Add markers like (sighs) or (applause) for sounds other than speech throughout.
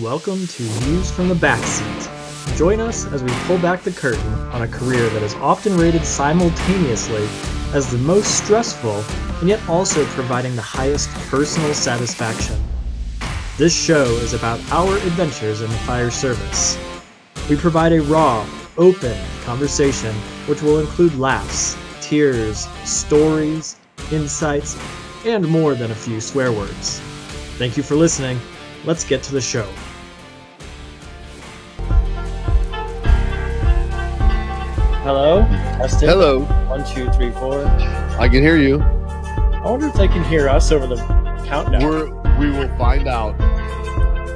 Welcome to News from the Backseat. Join us as we pull back the curtain on a career that is often rated simultaneously as the most stressful and yet also providing the highest personal satisfaction. This show is about our adventures in the fire service. We provide a raw, open conversation which will include laughs, tears, stories, insights, and more than a few swear words. Thank you for listening. Let's get to the show. Hello? Testing. Hello, One, two, three, four. I can hear you. I wonder if they can hear us over the countdown. We're we will find out.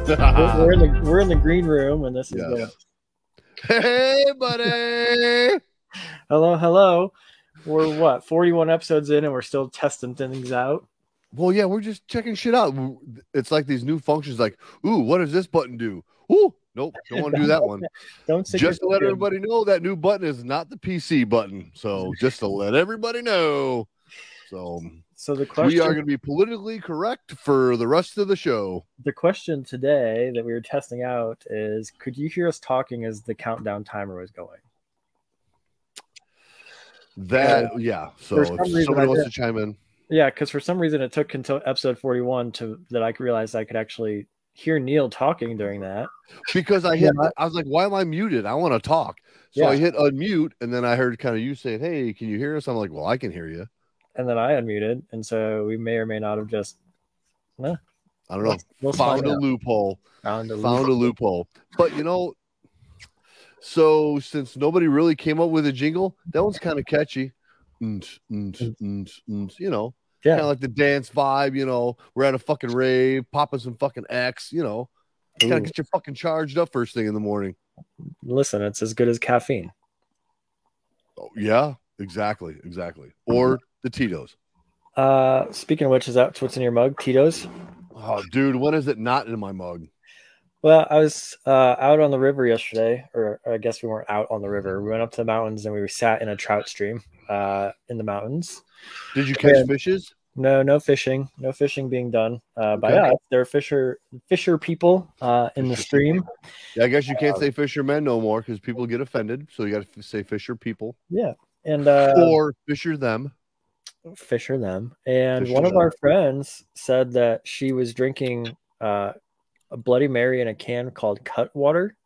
We're, we're in the (laughs) we're in the green room, and this is Yeah. the hey, buddy. hello, hello. We're what forty one episodes in, and we're still testing things out. Well, yeah, we're just checking shit out. It's like these new functions, like, ooh, what does this button do? Ooh, nope, (laughs) don't want to do that one. Don't say just to let everybody know that new button is not the PC button. So just to let everybody know. So So the question we are going to be politically correct for the rest of the show. the question today that we were testing out is: Could you hear us talking as the countdown timer was going? That yeah. So if some somebody wants to chime in, Yeah, because for some reason it took until episode forty one to that I realized I could actually hear Neil talking during that. because I hit, Yeah. I was like, why am I muted? I want to talk. So Yeah. I hit unmute, and then I heard kind of you saying, "Hey, can you hear us?" I'm like, "Well, I can hear you." and then I unmuted, and so we may or may not have just I don't know. We'll- we'll found a out. loophole. found a Found a loophole. But you know, so since nobody really came up with a jingle, that one's kind of catchy. Mm, mm, mm, mm, you know, yeah. kind of like the dance vibe. You know, we're at a fucking rave, popping some fucking X. You know, gotta get your fucking charged up first thing in the morning. listen, it's as good as caffeine. Oh, yeah, exactly, exactly. Or the Tito's. Uh, speaking of which, is that what's in your mug, Tito's? Oh, dude, when is it not in my mug? Well, I was uh, out on the river yesterday, or I guess we weren't out on the river. We went up to the mountains and we sat in a trout stream uh, in the mountains. Did you catch Yeah. fishes? No, no fishing, no fishing being done uh, by Okay. us. There are fisher fisher people uh, in the stream. Yeah, I guess you can't say fishermen no more because people get offended. So you got to say fisher people Yeah, and uh, or fisher them. fisher them. And Fisher one of them. our friends said that she was drinking uh, a Bloody Mary in a can called Cutwater.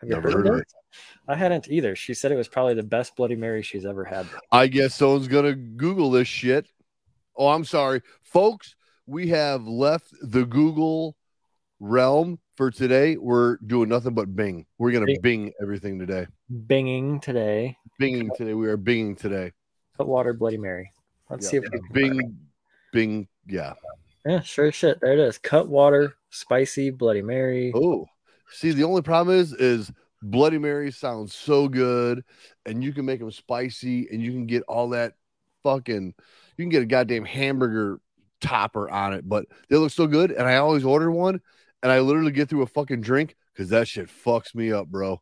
Have you Never heard, heard of it? I hadn't either. She said it was probably the best Bloody Mary she's ever had. I guess someone's gonna Google this shit. Oh, I'm sorry, folks. We have left the Google realm for today. We're doing nothing but Bing. We're gonna Bing. Bing everything today. Binging today. Binging today. We are Binging today. Cutwater Bloody Mary. Let's Yeah. see if we can Bing, Bing. Yeah. Yeah, sure shit. There it is. Cut water, spicy Bloody Mary. Oh, see, the only problem is, is Bloody Mary sounds so good, and you can make them spicy, and you can get all that fucking, you can get a goddamn hamburger topper on it, but they look so good. And I always order one, and I literally get through a fucking drink because that shit fucks me up, bro.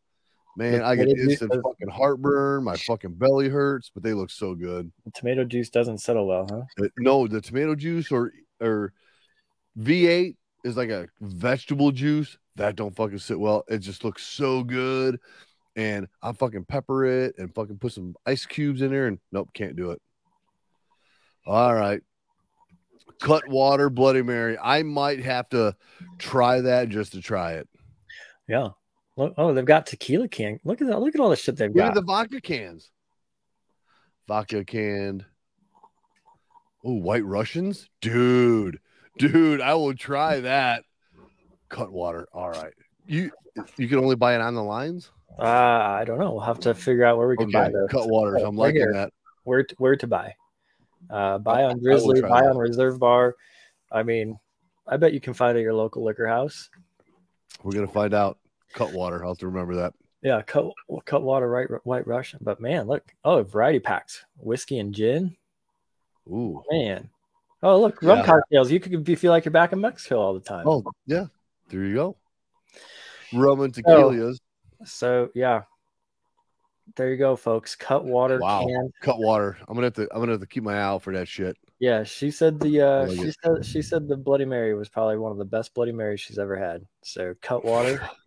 Man, I get instant does- fucking heartburn. My fucking belly hurts, but they look so good. The tomato juice doesn't settle well, huh? Uh, No, the tomato juice or or V8 is like a vegetable juice that don't fucking sit well. It just looks so good, and I fucking pepper it and fucking put some ice cubes in there, and nope, can't do it. All right, cut water Bloody Mary. I might have to try that just to try it. Yeah. Oh, they've got tequila can. Look at that. Look at all the shit they've Look got. at the vodka cans. Vodka canned. Oh, White Russians, dude, dude, I will try that. Cut water. All right, you you can only buy it on the lines. Uh, I don't know. We'll have to figure out where we can buy Okay, those. cut waters. I'm (laughs) liking here. that. Where to, where to buy? Uh, buy on Drizly. Buy that. on Reserve Bar. I mean, I bet you can find it at your local liquor house. We're gonna find out. Cut water. I'll have to remember that. Yeah, cut cut water, right? White Russian. But man, look. Oh, variety packs. Whiskey and gin. Ooh. Man. Oh, look, rum Yeah. cocktails. You could be feel like you're back in Mexico all the time. Oh yeah. There you go. Rum and tequilas. So yeah, there you go, folks. Cut water Wow. can. Cut water. I'm gonna have to. I'm gonna have to keep my eye out for that shit. Yeah, she said the uh, like she it. said she said the Bloody Mary was probably one of the best Bloody Marys she's ever had. So cut water. (laughs)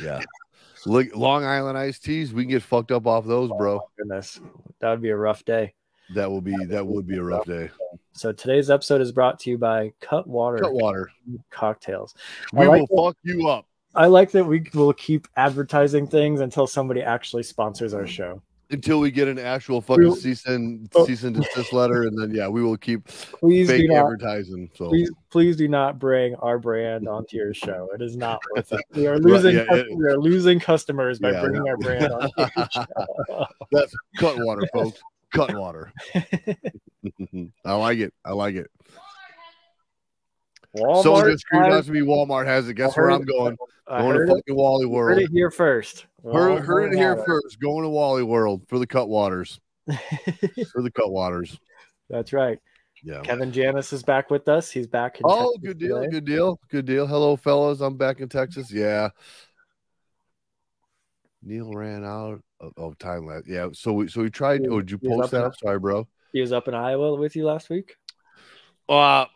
Yeah. Look, Long Island iced teas, we can get fucked up off those, bro. Goodness, that would be a rough day. That will be that would be a rough day. So today's episode is brought to you by Cut Water Cut water. Cocktails. We like will fuck you up I like that we will keep advertising things until somebody actually sponsors our show. until we get an actual fucking We'll- cease and Oh. cease and desist letter, and then yeah, we will keep Please fake not advertising. So please please do not bring our brand onto your show. It is not worth it. We are (laughs) losing yeah, it- we are losing customers by Yeah. bringing our brand on. your (laughs) show. that's cut water, folks. Cut water. (laughs) (laughs) I like it. I like it. Walmart, Someone just screamed out to me. Walmart has it. Guess I where I'm going? I Going to it, fucking Wally World. heard World. it here first. Heard, heard it here Walmart. first. Going to Wally World for the Cutwaters. (laughs) For the Cutwaters. That's right. Yeah. Kevin Janis is back with us. He's back. In Oh, Texas good deal. today. Good deal. Good deal. Hello, fellas. I'm back in Texas. Yeah. Neil ran out of, of time last. Yeah. So we so we tried. Oh, did you post in- that? Sorry, bro. He was up in Iowa with you last week. Uh,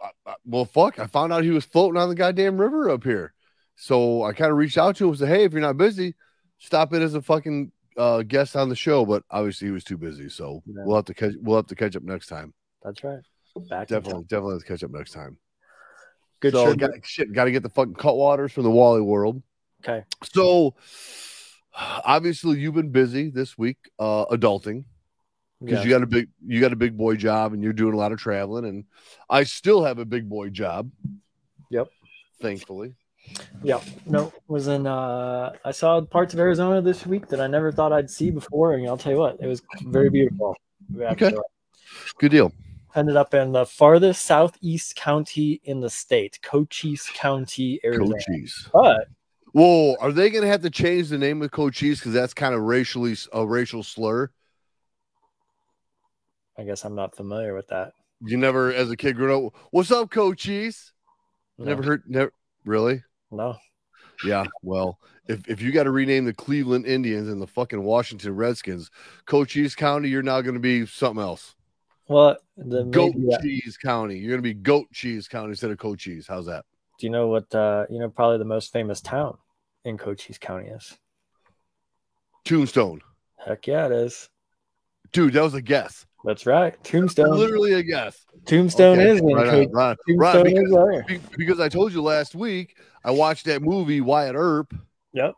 well, fuck. I found out he was floating on the goddamn river up here. So I kind of reached out to him and said, "Hey, if you're not busy, stop in as a fucking uh, guest on the show." But obviously, he was too busy. So Yeah. we'll have to catch. We'll have to catch up next time. That's right. Back in Definitely, definitely have to catch up next time. Good so got, shit, got to get the fucking cut waters from the Wally World. Okay. So obviously, you've been busy this week, uh, adulting because Yeah. you got a big you got a big boy job and you're doing a lot of traveling, and I still have a big boy job. Yep. Thankfully. Yeah, no, was in. uh I saw parts of Arizona this week that I never thought I'd see before, and I'll tell you what, it was very beautiful. Okay. Good deal. Ended up in the farthest southeast county in the state, Cochise County, Arizona. Cochise. But Whoa, are they gonna have to change the name of Cochise because that's kind of racially a racial slur? I guess I'm not familiar with that. You never, as a kid, growing up, what's up, Cochise? No, Never heard, never really. no. Yeah, well, if, if you got to rename the Cleveland Indians and the fucking Washington Redskins, Cochise County, you're now going to be something else. Well, the Goat that- Cheese County. You're going to be Goat Cheese County instead of Cochise. How's that? do you know what? uh You know, probably the most famous town in Cochise County is. Tombstone. Heck yeah, it is. Dude, that was a guess. That's right. Tombstone. Literally a guess. Tombstone Okay, is in right, on, right, on. Tombstone right, because, because I told you last week I watched that movie Wyatt Earp, Yep.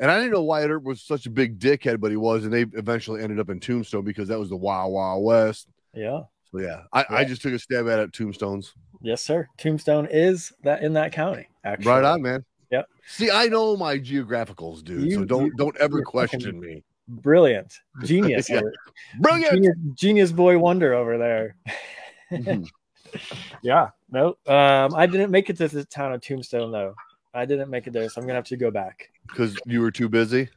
and I didn't know Wyatt Earp was such a big dickhead, but he was, and they eventually ended up in Tombstone because that was the Wild Wild West. Yeah. So yeah, I, I just took a stab at it. Tombstones. Yes, sir. Tombstone is that in that county. Actually, Right on, man. Yep. See, I know my geographicals, dude. so don't you- don't ever question me. Brilliant, genius, (laughs) Yeah. Brilliant. genius, genius boy wonder over there. Mhm. (laughs) yeah. No. Um, I didn't make it to the town of Tombstone though. I didn't make it there, so I'm gonna have to go back. Because you were too busy.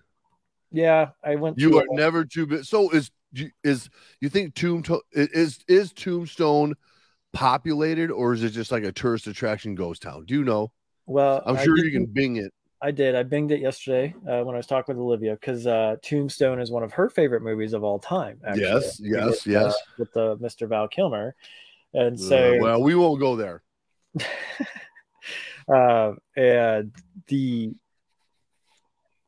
Yeah, I went. You are never too busy. So is is you think Tombstone is is Tombstone populated or is it just like a tourist attraction ghost town? Do you know? Well, I'm sure you can bing it. I did. I binged it yesterday uh, when I was talking with Olivia because uh, Tombstone is one of her favorite movies of all time. Actually. Yes, yes, with, yes. Uh, with the Mr. Val Kilmer, and so Uh, well, we won't go there. (laughs) uh, and the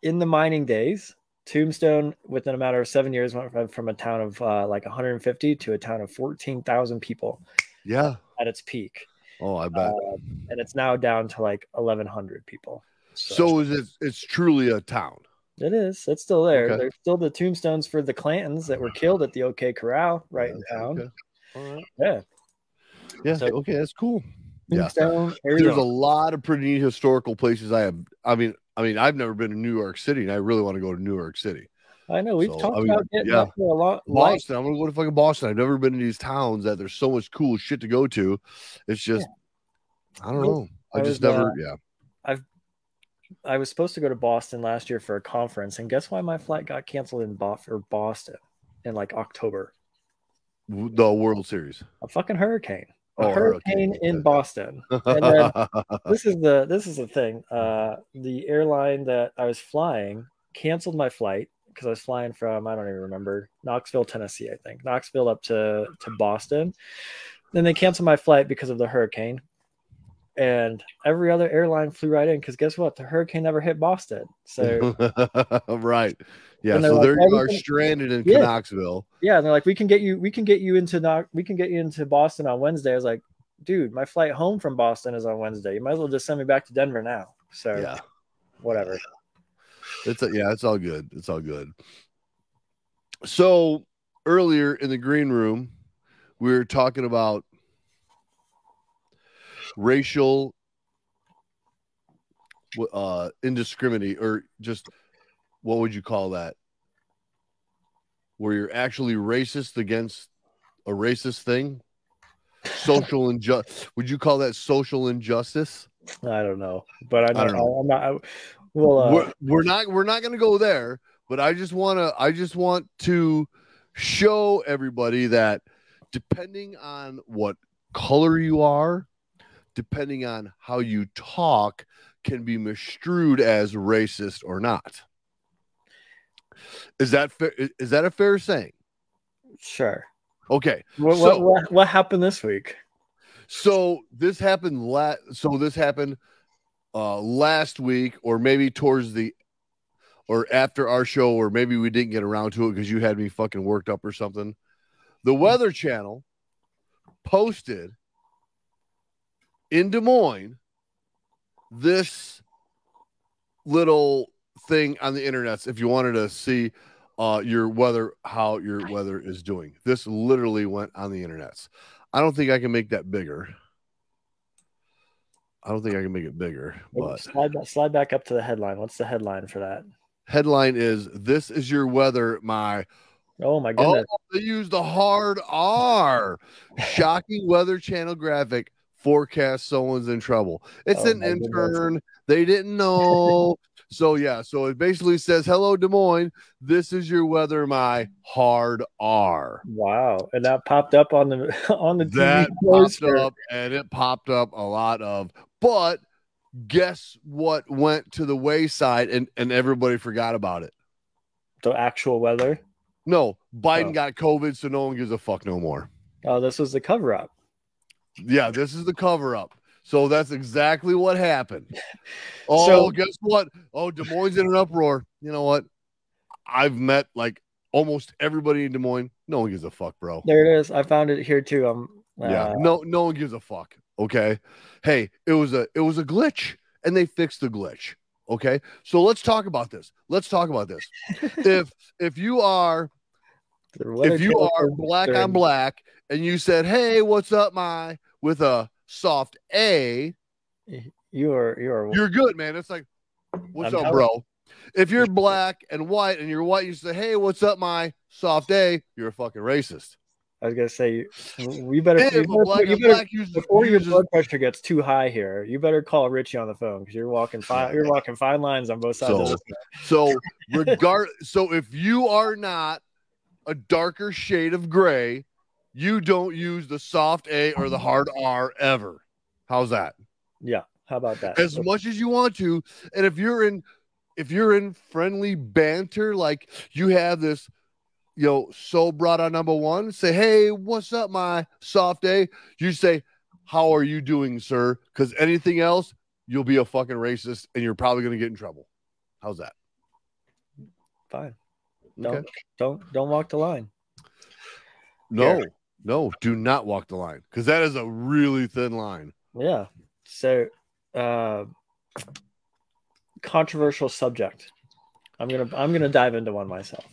in the mining days, Tombstone within a matter of seven years went from, from a town of uh, like 150 to a town of 14,000 people Yeah. at its peak, Oh, I bet. Um, and it's now down to like 1,100 people. so is it? It's truly a town. it is. It's still there. Okay. There's still the tombstones for the Clantons that were killed at the OK Corral right in town. Okay. All right. Yeah, Yeah. So- okay, that's cool. Yeah. Tombstone, There's a lot of pretty neat historical places I have. I mean, I mean, I've never been to New York City, and I really want to go to New York City. I know we've so, talked I mean, about getting yeah. up there a lot. Boston. I'm gonna go to fucking Boston. I've never been to these towns that there's so much cool shit to go to. It's just, I don't know. I, I just was, never. uh, yeah. I was supposed to go to Boston last year for a conference, and guess why my flight got canceled in Bo- or Boston in like October? The World Series. A fucking hurricane. A Oh, hurricane hurricane. in Boston. And then (laughs) this is the this is the thing. Uh, the airline that I was flying canceled my flight because I was flying from I don't even remember Knoxville, Tennessee. I think Knoxville up to to Boston. then they canceled my flight because of the hurricane. And every other airline flew right in because guess what? The hurricane never hit Boston. So (laughs) right. Yeah. So like, there you are stranded in Yeah. Knoxville. yeah, and they're like, we can get you, we can get you into Knox, we can get you into Boston on Wednesday. I was like, dude, my flight home from Boston is on Wednesday. You might as well just send me back to Denver now. So Yeah. whatever. It's a, yeah, it's all good. It's all good. So earlier in the green room, we were talking about racial uh indiscriminate or just what would you call that? Where you're actually racist against a racist thing? Social (laughs) injustice. Would you call that social injustice? I don't know, but I, I don't know. I'm not. I, well, uh, we're, we're not we're not going to go there but i just want to i just want to show everybody that depending on what color you are depending on how you talk can be misconstrued as racist or not is that fair is that a fair saying sure. okay What, So- what, what, what happened this week? So this happened la- so this happened uh last week or maybe towards the or after our show or maybe we didn't get around to it because you had me fucking worked up or something. The Weather Channel posted in Des Moines this little thing on the internet if you wanted to see uh your weather how your weather is doing. This literally went on the internet. I don't think I can make that bigger. I don't think I can make it bigger, but slide back, slide back up to the headline. What's the headline for that? headline is this is your weather, my Oh my oh goodness! they used the hard R. Shocking weather channel graphic forecast someone's in trouble. It's Oh an my goodness. intern. They didn't know. (laughs) so yeah, so it basically says, Hello Des Moines, this is your weather, my hard R. Wow, and that popped up on the (laughs) on the TV that popped poster. up and it popped up a lot of but guess what went to the wayside and and everybody forgot about it The actual weather. no biden Oh. got covid so no one gives a fuck no more Oh, this was the cover up. yeah this is the cover up so that's exactly what happened (laughs) oh So- guess what oh des moines in an uproar you know what i've met like almost everybody in des moines no one gives a fuck bro There it is. I found it here too. Um, yeah uh, no no one gives a fuck okay? Hey it was a it was a glitch and they fixed the glitch okay? So let's talk about this. Let's talk about this. (laughs) If if you are if you are black on black and you said hey what's up my with a soft a you are you are you're good man. It's like what's I'm up bro? If you're (laughs) black and white and you're white you say hey what's up my soft a? You're a fucking racist I was gonna say you, you better, if you better, black you better before your blood pressure gets too high here. You better call Richie on the phone because you're walking fine. You're walking fine lines on both sides. So- of this. So regard so if you are not a darker shade of gray, you don't use the soft A or the hard R ever. How's that? Yeah, how about that? As much as you want to. And if you're in if you're in friendly banter, like you have this, you know, so brought on number one, say, Hey, what's up, my soft A? You say, How are you doing, sir? Because anything else, you'll be a fucking racist and you're probably gonna get in trouble. How's that? fine. Okay. Don't don't don't walk the line. No, no, do not walk the line because that is a really thin line. Yeah. So, uh, controversial subject. I'm gonna I'm gonna dive into one myself.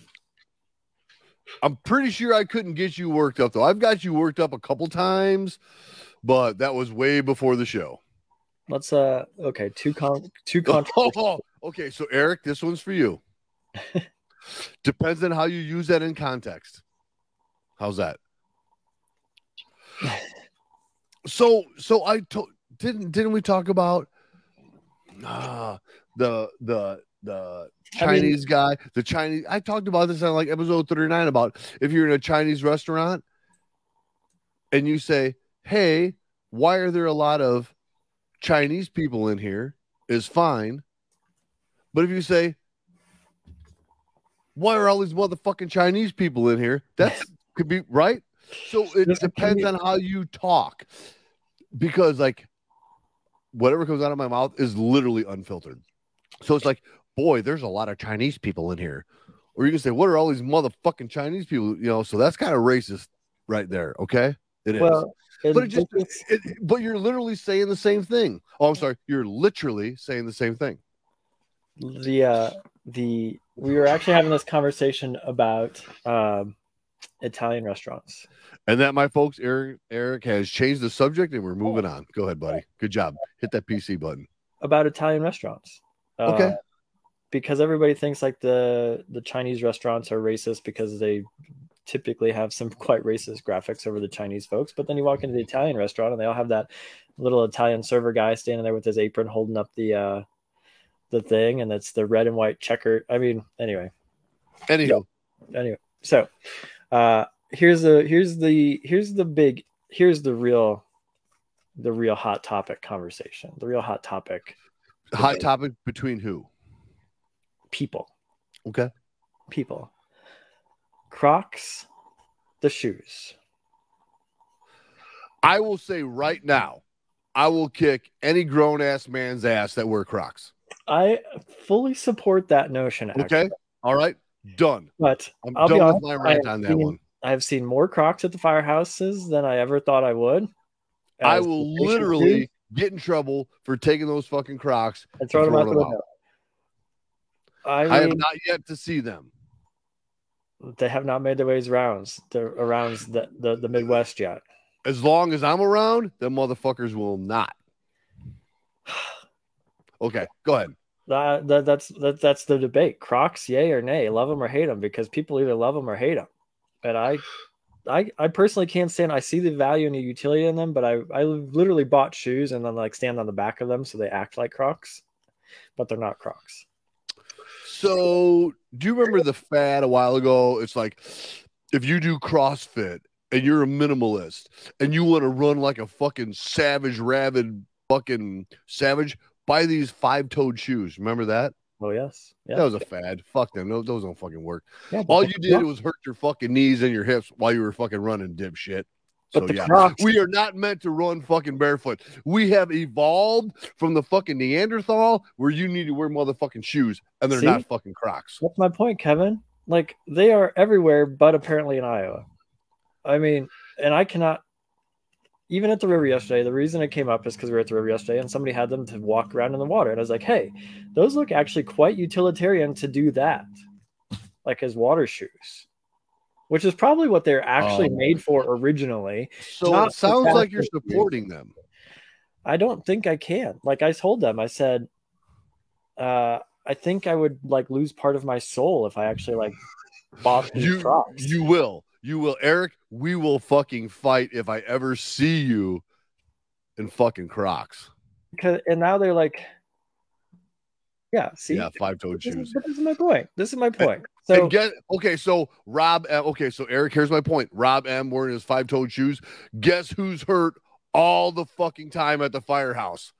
I'm pretty sure I couldn't get you worked up though. I've got you worked up a couple times, but that was way before the show. Let's uh okay two con two (laughs) controversial. (laughs) okay, so Eric, this one's for you. (laughs) Depends on how you use that in context. How's that? So, so I told didn't didn't we talk about uh, the the the I mean- Chinese guy, the Chinese. I talked about this on like episode 39 about if you're in a Chinese restaurant and you say, Hey, why are there a lot of Chinese people in here? Is fine. But if you say, Why are all these motherfucking Chinese people in here? That's (laughs) could be right. So it depends on how you talk, because like whatever comes out of my mouth is literally unfiltered. So it's like, boy, there's a lot of Chinese people in here, or you can say, what are all these motherfucking Chinese people? You know, so that's kind of racist right there. Okay, it is. Well, but it just, it's- it, but you're literally saying the same thing. Oh, I'm sorry, you're literally saying the same thing. the uh, the we were actually having this conversation about um, Italian restaurants. And that, my folks, Eric, Eric has changed the subject, and we're moving on. Go ahead, buddy. Good job. Hit that PC button. about Italian restaurants. Uh, Okay. Because everybody thinks like the the Chinese restaurants are racist because they typically have some (laughs) quite racist graphics over the Chinese folks. But then you walk into the Italian restaurant and they all have that little Italian server guy standing there with his apron holding up the uh the thing and it's the red and white checker. I mean, anyway. Anywho, Anyway. So uh here's the here's the here's the big here's the real the real hot topic conversation. The real hot topic hot topic between who? People. Okay. people. Crocs, the shoes. I will say right now, I will kick any grown ass man's ass that wear Crocs. I fully support that notion. Actually. Okay. All right. Done. but I'm I'll be done honest, with my rant on that seen- one. I've seen more Crocs at the firehouses than I ever thought I would. I will literally get in trouble for taking those fucking Crocs. and throw them out the window. I, I have not yet to see them. they have not made their ways rounds around the, the, the Midwest yet. As long as I'm around, them motherfuckers will not. (sighs) Okay, go ahead. That, that that's that, that's the debate. Crocs, yay or nay, love them or hate them, because people either love them or hate them. And I, I, I personally can't stand. I see the value and the utility in them, but I, I literally bought shoes and then like stand on the back of them so they act like Crocs, but they're not Crocs. So, do you remember the fad a while ago? It's like if you do CrossFit and you're a minimalist and you want to run like a fucking savage, rabid fucking savage, buy these five toed shoes. Remember that? Oh yes, yeah. That was a fad. Fuck them. Those, those don't fucking work. yeah All you did Crocs- was hurt your fucking knees and your hips while you were fucking running, dipshit. But So, the yeah. Crocs. We are not meant to run fucking barefoot. We have evolved from the fucking Neanderthal where you need to wear motherfucking shoes and they're See? not fucking Crocs. That's my point, Kevin. Like they are everywhere, but apparently in Iowa. I mean, and I cannot. Even at the river yesterday, the reason it came up is because we were at the river yesterday, and somebody had them to walk around in the water, and I was like, "Hey, those look actually quite utilitarian to do that, like as water shoes." Which is probably what they're actually Oh. made for originally. So Not it sounds like you're supporting them. I don't think I can. Like I told them, I said, uh, I think I would like lose part of my soul if I actually like bought these You Crocs. you will. You will, Eric. We will fucking fight if I ever see you in fucking Crocs. because and now they're like yeah see Yeah, five toed shoes. but this is my point this is my point so and get okay, so Rob M, okay, so Eric, here's my point. Rob M wearing his five toed shoes. Guess who's hurt all the fucking time at the firehouse?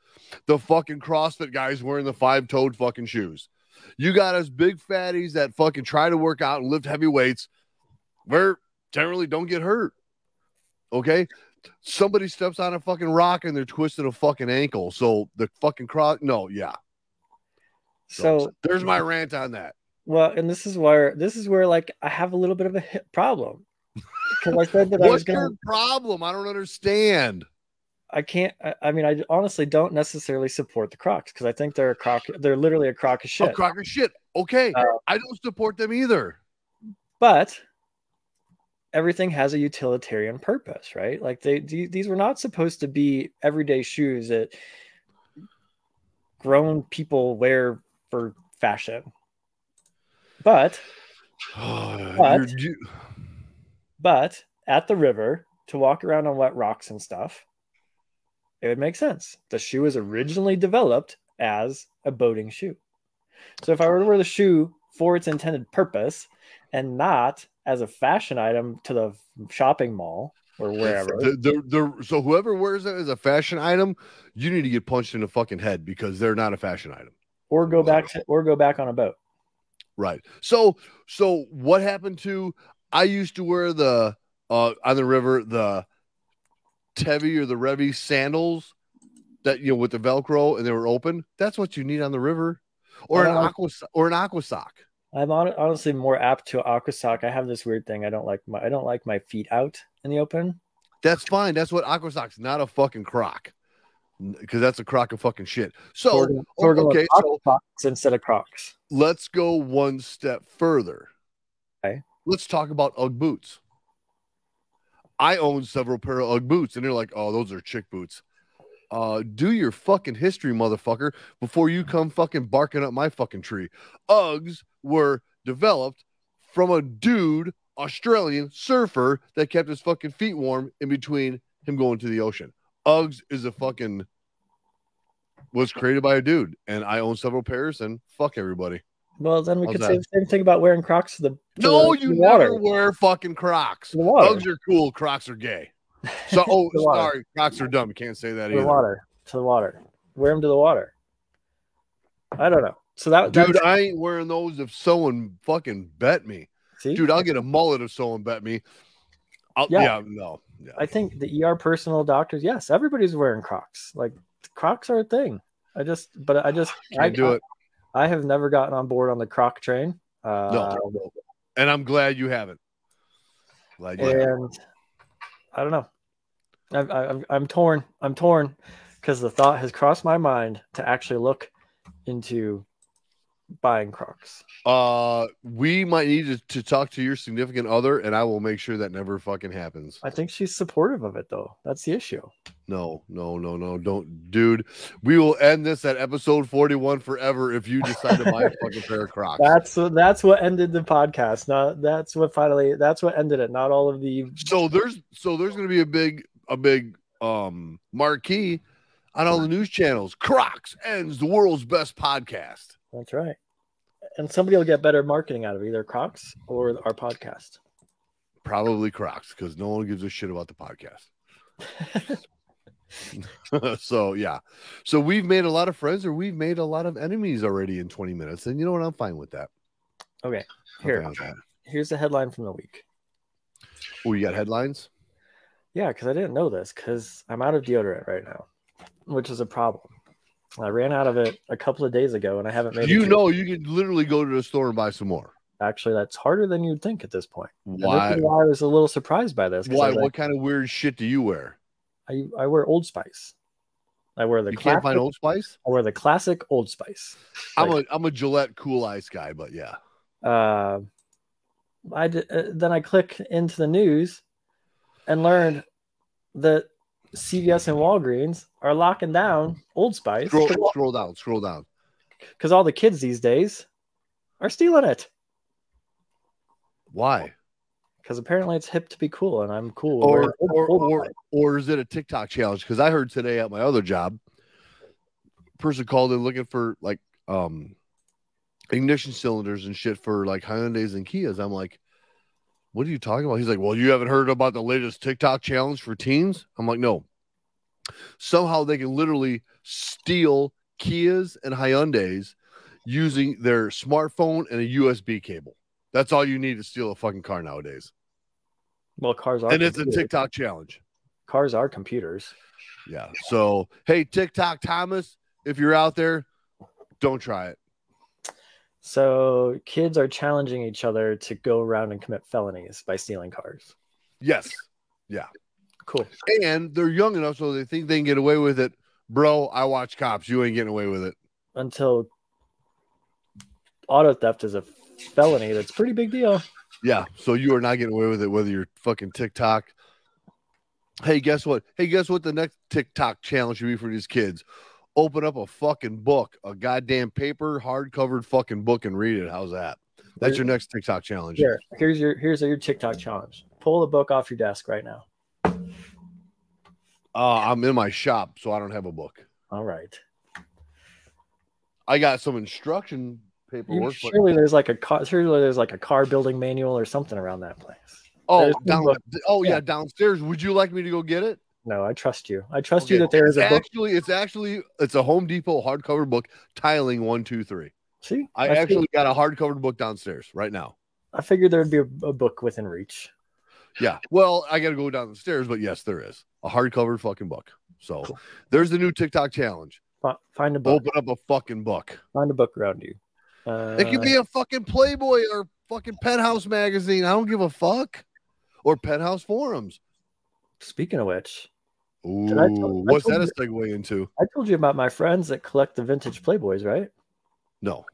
The fucking CrossFit guys wearing the five toed fucking shoes. You got us big fatties that fucking try to work out and lift heavy weights. Where generally don't get hurt. Okay. Somebody steps on a fucking rock and they're twisting a fucking ankle. So the fucking cross, no, yeah. so there's my rant on that. Well and this is where this is where like i have a little bit of a hip problem because i said that i was What's gonna your problem? I don't understand. i can't I, I mean i honestly don't necessarily support the crocs because i think they're a croc they're literally a crock of shit. A crock of shit. Okay. Uh, I don't support them either. but everything has a utilitarian purpose right like they these were not supposed to be everyday shoes that grown people wear for fashion (sighs) but You're- you- but at the river to walk around on wet rocks and stuff it would make sense. The shoe was originally developed as a boating shoe. So if i were to wear the shoe for its intended purpose and not as a fashion item to the shopping mall or (laughs) wherever The, the, the, so whoever wears it as a fashion item, you need to get punched in the fucking head because they're not a fashion item. or go back to or go back on a boat Right. So so what happened to I used to wear the uh, on the river, the Tevi or the Revy sandals that you know with the Velcro and they were open. That's what you need on the river, or an aqua or an aqua sock. I'm hon- honestly more apt to aqua sock. I have this weird thing. I don't like my I don't like my feet out in the open. That's fine. That's what aqua socks, not a fucking croc, because that's a crock of fucking shit. So We're gonna- we're okay, aqua so instead of Crocs. let's go one step further. Okay. Let's talk about UGG boots. I own several pair of UGG boots, and they're like, oh, those are chick boots. Uh, do your fucking history, motherfucker, before you come fucking barking up my fucking tree. Uggs were developed from a dude, Australian surfer, that kept his fucking feet warm in between him going to the ocean. Uggs is a fucking was created by a dude, and I own several pairs, and fuck everybody. Well, then we How's could that? say the same thing about wearing Crocs to the to No, the, you the water. never wear fucking Crocs. The water. Uggs are cool. Crocs are gay. So, oh, (laughs) water. sorry, Crocs are dumb. You can't say that to the water. To the water. Wear them to the water. I don't know. So that Dude, I ain't wearing those if someone fucking bet me. see, Dude, I'll get a mullet if someone bet me. I'll, Yeah. yeah. no. Yeah. I think the ER personal doctors, yes, everybody's wearing Crocs. Like Crocs are a thing. I just, but I just, (sighs) Can't I do it. I have never gotten on board on the Croc train. Uh, No, no. And I'm glad you haven't. Glad you haven't. and I don't know. I'm, I'm, I'm torn. I'm torn because the thought has crossed my mind to actually look into buying Crocs. Uh, we might need to, to talk to your significant other, and I will make sure that never fucking happens. I think she's supportive of it, though. That's the issue. No, no, no, no, don't, dude. We will end this at episode 41 forever if you decide to buy a (laughs) fucking pair of Crocs. That's that's what ended the podcast. Not that's what finally. That's what ended it. Not all of the. So there's so there's gonna be a big a big um marquee on all the news channels. Crocs ends the world's best podcast. That's right. And somebody will get better marketing out of either Crocs or our podcast. Probably Crocs because no one gives a shit about the podcast. (laughs) (laughs) so yeah, so we've made a lot of friends or we've made a lot of enemies already in 20 minutes, and you know what? I'm fine with that. Okay, here. fine with that. Here's the headline from the week. Oh, you got headlines? Yeah, because I didn't know this because I'm out of deodorant right now, which is a problem. I ran out of it a couple of days ago, and I haven't made. You know, you can literally go to the store and buy some more. actually, that's harder than you'd think at this point. Why? why I was a little surprised by this. Why? was like, What kind of weird shit do you wear? I, I wear Old Spice. I wear the You classic. can't find Old Spice. I wear the classic Old Spice. I'm a I'm a Gillette Cool Ice guy, but yeah. uh, I uh, then I click into the news and learned that CVS and Walgreens are locking down Old Spice Scroll scroll down, scroll down. because all the kids these days are stealing it Why? because apparently it's hip to be cool and I'm cool. Or or or, or is it a TikTok challenge? Because I heard today at my other job, person called in looking for like um ignition cylinders and shit for like Hyundai's and Kias. I'm like, what are you talking about? He's like, well, you haven't heard about the latest TikTok challenge for teens? I'm like, no. Somehow they can literally steal Kias and Hyundai's using their smartphone and a USB cable. That's all you need to steal a fucking car nowadays. well, cars are And it's a. TikTok challenge. Cars are computers. Yeah. So, hey, TikTok Thomas, if you're out there, don't try it. So kids are challenging each other to go around and commit felonies by stealing cars. Yes. Yeah. Cool. And they're young enough so they think they can get away with it. Bro, I watch cops. You ain't getting away with it. Until auto theft is a felony, that's pretty big deal. Yeah. So you are not getting away with it, whether you're fucking TikTok. Hey, guess what? Hey, guess what? The next TikTok challenge should be for these kids. Open up a fucking book, a goddamn paper, hardcovered fucking book, and read it. How's that? That's your next TikTok challenge. Here, here's your here's your TikTok challenge. Pull the book off your desk right now. Uh, I'm in my shop, so I don't have a book. All right. I got some instruction You- paperwork. but- surely there's like a car surely there's like a car building manual or something around that place. oh, down, oh yeah, Yeah. downstairs. Would you like me to go get it? No, I trust you. I trust you that there is a book. actually it's actually it's a Home Depot hardcover book, tiling one, two, three. See, I, fig- actually got a hardcover book downstairs right now. I figured there would be a, a book within reach. yeah. Well, I got to go down the stairs, but yes, there is a hardcover fucking book. So Cool. there's the new TikTok challenge. Fi- Find a book. Open up a fucking book. Find a book around you. Uh, It could be a fucking Playboy or fucking Penthouse magazine. I don't give a fuck. Or Penthouse forums. Speaking of which, Ooh, what's that a segue into? I told you about my friends that collect the vintage Playboys, right? No,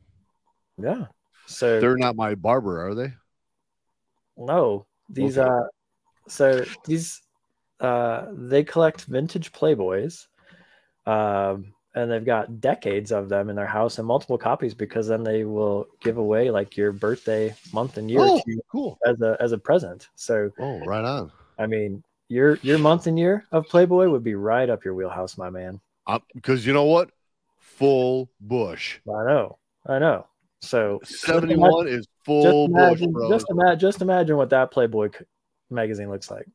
Yeah. So they're not my barber, are they? no, these Okay. uh, so these uh, they collect vintage Playboys, um, and they've got decades of them in their house and multiple copies because then they will give away like your birthday month and year Oh, to you cool. as a as a present. So Oh, right on. I mean, your your month and year of Playboy would be right up your wheelhouse, my man. Because you know what? Full bush. I know, I know. So just imagine- 71 is full just bush, imagine, bro. just, ima- just imagine what that Playboy magazine looks like.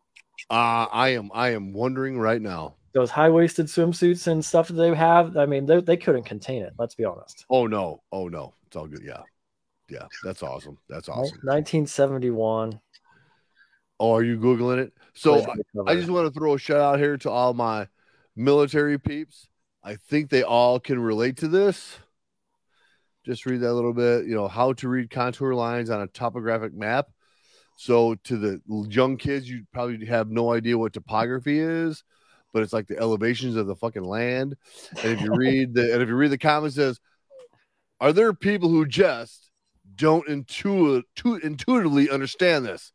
Uh, I am I am wondering right now. Those high waisted swimsuits and stuff that they have. I mean, they, they couldn't contain it. Let's be honest. Oh no. Oh no. It's all good. Yeah. Yeah. That's awesome. That's awesome. 1971. Oh, are you Googling it? So I, I just want to throw a shout out here to all my military peeps. I think they all can relate to this. Just read that a little bit. You know, how to read contour lines on a topographic map. So, to the young kids, you probably have no idea what topography is, but it's like the elevations of the fucking land. And if you (laughs) read the and if you read the comments, says, "Are there people who just don't intuit, intuitively understand this?"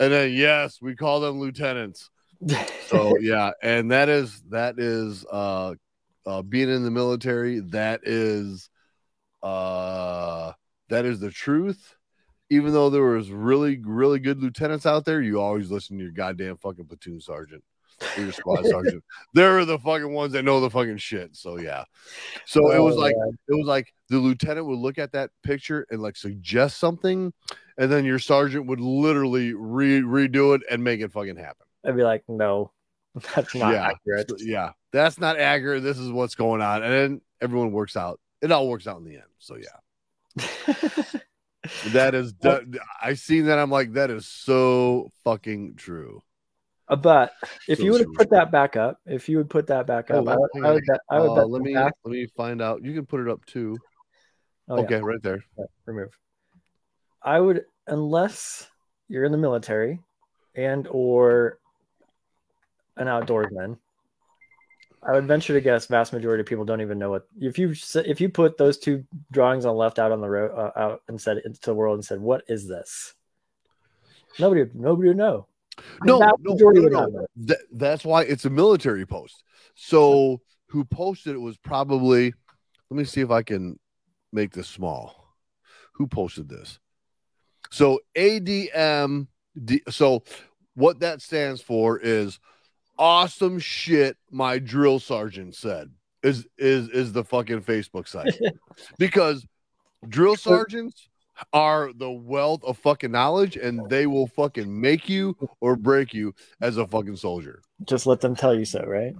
And then, yes, we call them lieutenants. (laughs) So yeah and that is that is uh uh being in the military that is uh that is the truth. Even though there was really really good lieutenants out there you always listen to your goddamn fucking platoon sergeant your squad sergeant they're the fucking ones that know the fucking shit so yeah so it was Oh, like man. it was like the lieutenant would look at that picture and like suggest something and then your sergeant would literally re- redo it and make it fucking happen I'd be like, no, that's not Yeah. accurate. yeah, that's not accurate. This is what's going on, and then everyone works out. It all works out in the end. So yeah, (laughs) that is. that- I seen that. I'm like, that is so fucking true. Uh, but if So you would have put that back up, if you would put that back Oh, up, I, would- I would bet. I would Uh, let me back- let me find out. You can put it up too. oh, yeah. okay, right there. Yeah, remove. I would, unless you're in the military and or an outdoorsman, I would venture to guess vast majority of people don't even know what if you if you put those two drawings on left out on the road uh, out and said into the world and said what is this? Nobody nobody would know. No, no, no, no. That, that's why it's a military post. So who posted it was probably. Let me see if I can make this small. Who posted this? So ADM. D- So what that stands for is awesome shit. My drill sergeant said is is is the fucking Facebook site (laughs) because drill sergeants are the wealth of fucking knowledge and they will fucking make you or break you as a fucking soldier. Just let them tell you so, right?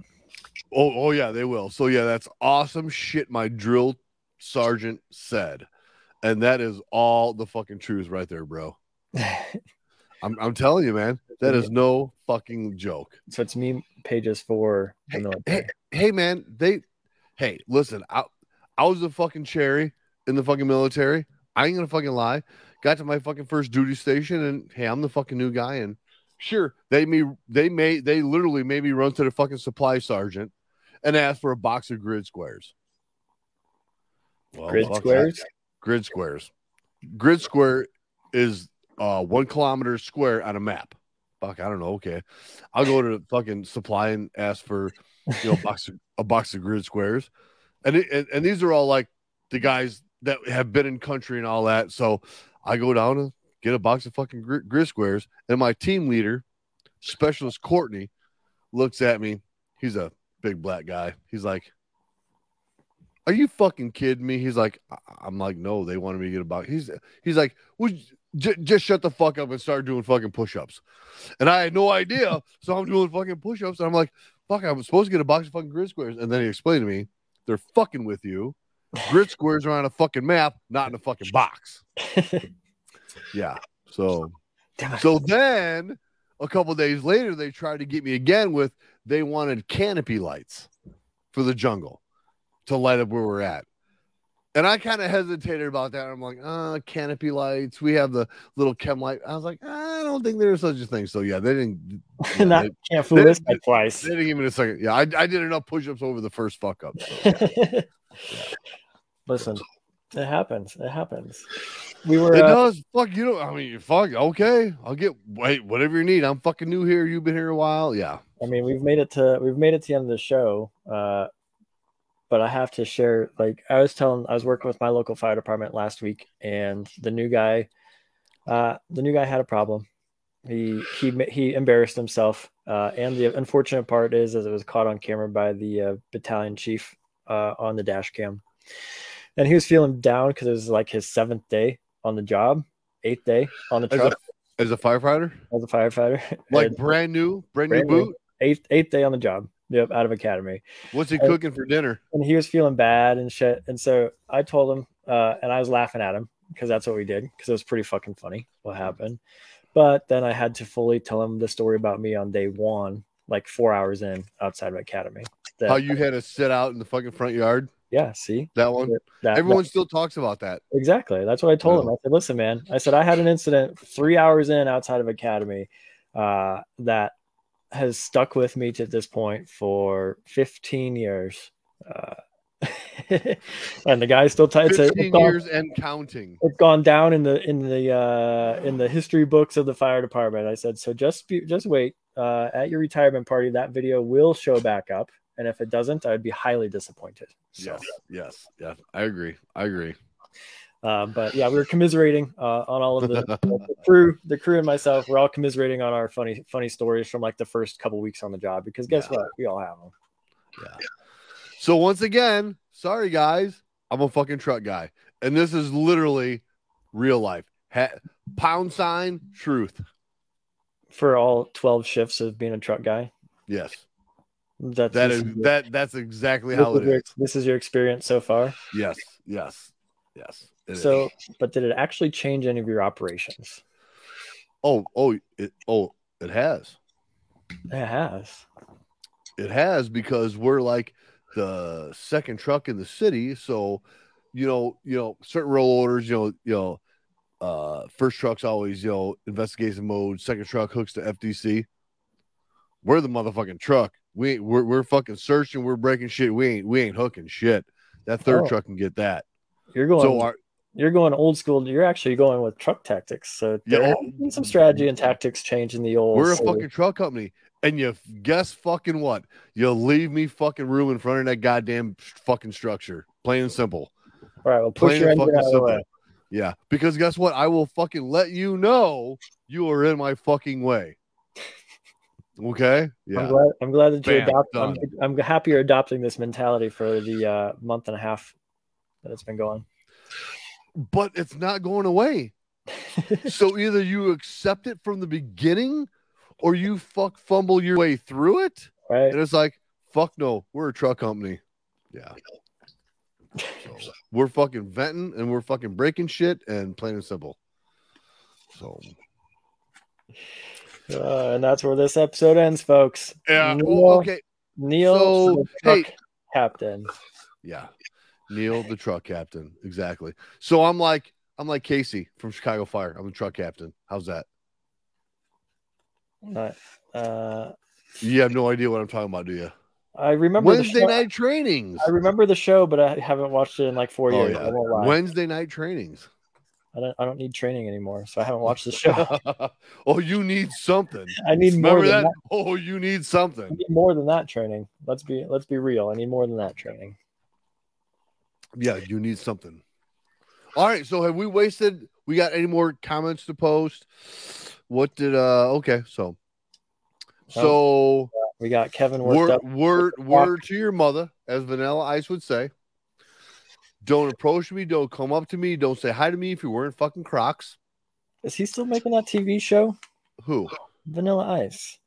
Oh, oh yeah, they will. So yeah, that's awesome shit. My drill sergeant said, and that is all the fucking truth right there, bro. (laughs) I'm, I'm telling you, man, that is no fucking joke. so it's me pages for the Hey, hey, hey, man, they, hey, listen, I, I was a fucking cherry in the fucking military. I ain't gonna fucking lie. Got to my fucking first duty station, and hey, I'm the fucking new guy, and sure, they me, they may, they literally made me run to the fucking supply sergeant and ask for a box of grid squares. Well, Grid squares. that. Grid squares. Grid square is uh one kilometer square on a map. Fuck, I don't know. Okay, I'll go to the fucking supply and ask for you know a box of, a box of grid squares, and, it, and and these are all like the guys that have been in country and all that. So I go down and get a box of fucking grid squares, and my team leader, specialist Courtney, looks at me. He's a big black guy. He's like, "Are you fucking kidding me?" He's like, "I'm like, no, they wanted me to get a box." He's he's like, "Would j- just shut the fuck up and start doing fucking push-ups," and I had no idea, so I'm doing fucking push-ups, and I'm like, "Fuck, I was supposed to get a box of fucking grid squares," and then he explained to me, "They're fucking with you." Grid squares are on a fucking map, not in a fucking box. (laughs) Yeah. So so then a couple days later, they tried to get me again with they wanted canopy lights for the jungle to light up where we're at. And I kind of hesitated about that. I'm like, uh, canopy lights. We have the little chem light. I was like, I don't think there's such a thing. So yeah, they didn't. (laughs) Yeah, Not, they, can't fool this guy twice. they didn't give me a second. Yeah, I, I did enough push-ups over the first fuck up. so. (laughs) Listen, it happens. It happens. We were. It uh, does. Fuck you. Know, I mean, fuck. Okay, I'll get. Wait, whatever you need. I'm fucking new here. You've been here a while. Yeah. I mean, we've made it to we've made it to the end of the show. Uh, but I have to share. Like I was telling, I was working with my local fire department last week, and the new guy, uh, the new guy had a problem. He he he embarrassed himself. Uh, and the unfortunate part is, as it was caught on camera by the uh, battalion chief uh, on the dash cam, and he was feeling down because it was like his seventh day on the job, eighth day on the As a, as a firefighter, as a firefighter, (laughs) like and brand new, brand, Brand new new. boot. eighth eighth day on the job. Yep, out of academy. What's he Uh, cooking for dinner? and he was feeling bad and shit. And so I told him, uh, and I was laughing at him because that's what we did because it was pretty fucking funny what happened. But then I had to fully tell him the story about me on day one, like four hours in outside of academy. That, How you had to sit out in the fucking front yard? Yeah, see That one. that, Everyone still talks about that. that- exactly. That's what I told him. I said, listen, man. I said I had an incident three hours in outside of academy uh, that has stuck with me to this point for 15 years. Uh, (laughs) and the guy still tight. Fifteen years and counting. it's gone down in the in the uh in the history books of the fire department i said so just be, just wait uh at your retirement party that video will show back up and if it doesn't i'd be highly disappointed so Yes, yes, yes. I agree. I agree. uh, but yeah we were commiserating uh on all of the, the crew the crew and myself we're all commiserating on our funny funny stories from like the first couple weeks on the job because guess Yeah. what we all have them Yeah. So once again, sorry guys, I'm a fucking truck guy, and this is literally real life. Ha- pound sign truth. for all 12 shifts of being a truck guy Yes, that's that your- that. That's exactly how how is it your, this is your experience so far Yes, yes, yes. it is. So, but did it actually change any of your operations? oh, oh, it, oh, it has. It has. It has because we're like the second truck in the city. So, you know, you know, certain roll orders, you know, you know, uh, first truck's always, you know, investigation mode. Second truck hooks to FDC. We're the motherfucking truck. We we're, we're fucking searching. We're breaking shit. We ain't, we ain't hooking shit. That third Oh. truck can get that. You're going. So our, you're going old school. You're actually going with truck tactics. So Yeah, oh. some strategy and tactics change in the old. we're a so- fucking truck company. And you guess fucking what? You'll leave me fucking room in front of that goddamn fucking structure. Plain and simple. All right. Well, push Plain your engine out of the way. Yeah, because guess what? I will fucking let you know you are in my fucking way. Okay. I'm Yeah. glad. I'm glad that you Bam, adopt. I'm. I'm happy you're adopting this mentality for the uh, month and a half that it's been going. But it's not going away. (laughs) so either you accept it from the beginning or you fuck fumble your way through it. right. And it's like, fuck no, we're a truck company. Yeah. So, we're fucking venting and we're fucking breaking shit and plain and simple. So Uh, and that's where this episode ends, folks. yeah. Neil, Oh, okay. Neil, So, the truck hey, captain. Yeah. Neil, the truck captain. Exactly. So I'm like, I'm like Casey from Chicago Fire. I'm the truck captain. How's that? Not, uh, You have no idea what I'm talking about, do you? I remember Wednesday night trainings. I remember the show, but I haven't watched it in like four Oh years. Yeah. Wednesday night trainings. I don't. I don't need training anymore, so I haven't watched the show. (laughs) (laughs) oh, you need something. I need more than that? that. Oh, you need I something. need more than that training. Let's be. Let's be real. I need more than that training. Yeah, you need something. All right. So have we wasted? We got any more comments to post? What did? uh Okay. So. So. We got Kevin worked up. Word, word, word to your mother, as Vanilla Ice would say. Don't approach me. Don't come up to me. Don't say hi to me if you're wearing fucking Crocs. Is he still making that TV show, Who? Vanilla Ice,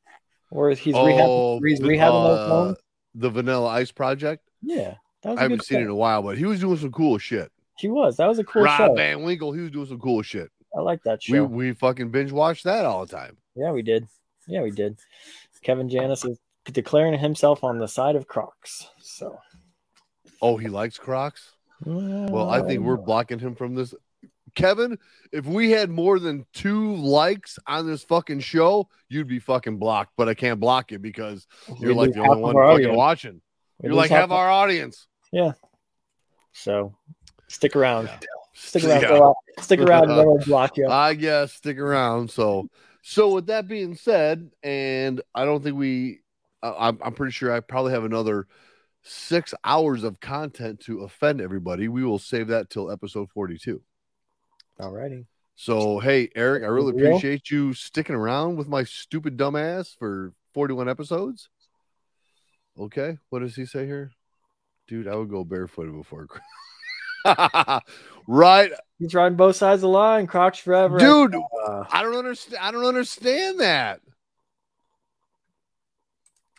or is he's Oh, rehabbing? He's rehabbing uh. The Vanilla Ice Project. Yeah, that was a I haven't seen it in a while, but he was doing some cool shit. He was. That was a cool Rob show. Van Winkle, he was doing some cool shit. I like that We show. we fucking binge watched that all the time. yeah, we did. Yeah, we did. Kevin Janis is declaring himself on the side of Crocs. So, Oh, he likes Crocs. Well, I think we're blocking him from this. Kevin, if we had more than two likes on this fucking show, you'd be fucking blocked. But I can't block you because you're We like the only one fucking audience. watching. We You're like half half our audience. Yeah. So, stick around. Yeah. Stick (laughs) around. Yeah. Stick around, and we'll (laughs) block you. I guess stick around. So, so with that being said, and I don't think we, I- I'm, I'm pretty sure I probably have another six hours of content to offend everybody. We will save that till episode 42. Alrighty. So, hey, Eric, I really appreciate you sticking around with my stupid dumbass for 41 episodes. Okay, what does he say here? Dude, I would go barefooted before. (laughs) right, He's riding both sides of the line. Crocs forever. dude. Uh, I don't understand. I don't understand that.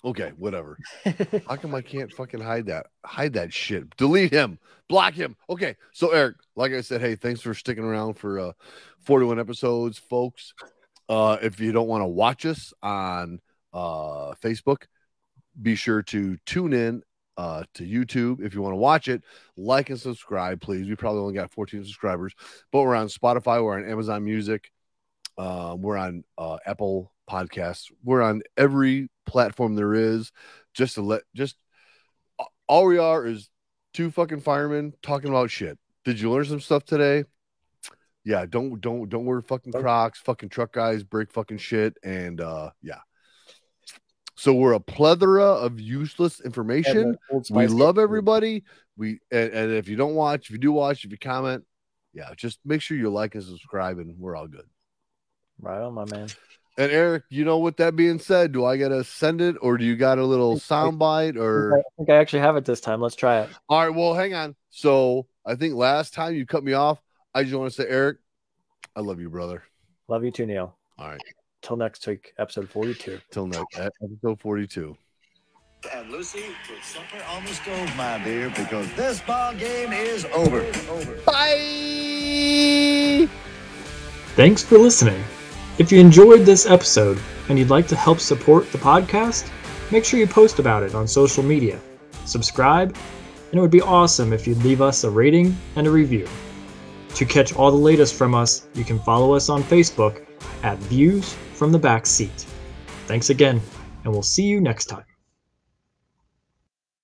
Okay, whatever. (laughs) How come I can't fucking hide that? Hide that shit. Delete him. Block him. Okay. So Eric, like I said, hey, thanks for sticking around for uh 41 episodes, folks. Uh if you don't want to watch us on uh Facebook, be sure to tune in uh to YouTube if you want to watch it. Like and subscribe, please. We probably only got 14 subscribers, but we're on Spotify, we're on Amazon Music, um, we're on uh Apple Podcasts, we're on every platform there is just to let just all we are is two fucking firemen talking about shit. Did you learn some stuff today? Yeah, don't don't don't wear fucking Crocs. Fucking truck guys break fucking shit, and uh yeah. So we're a plethora of useless information. We love everybody. We and, and if you don't watch, if you do watch, if you comment, yeah, just make sure you like and subscribe, and we're all good. Right on, my man. And Eric, you know, with that being said, do I gotta send it or do you got a little sound bite or I think I actually have it this time. Let's try it. all right, well, hang on. So I think last time you cut me off, I just want to say, Eric, I love you, brother. Love you too, Neil. All right, Till next week, episode 42. till next episode 42. And Lucy, put supper on the stove, my dear, because this ball game is over. Over. Bye. Thanks for listening. If you enjoyed this episode and you'd like to help support the podcast, make sure you post about it on social media, subscribe, and it would be awesome if you'd leave us a rating and a review. To catch all the latest from us, you can follow us on Facebook at Views from the Back Seat. Thanks again, and we'll see you next time.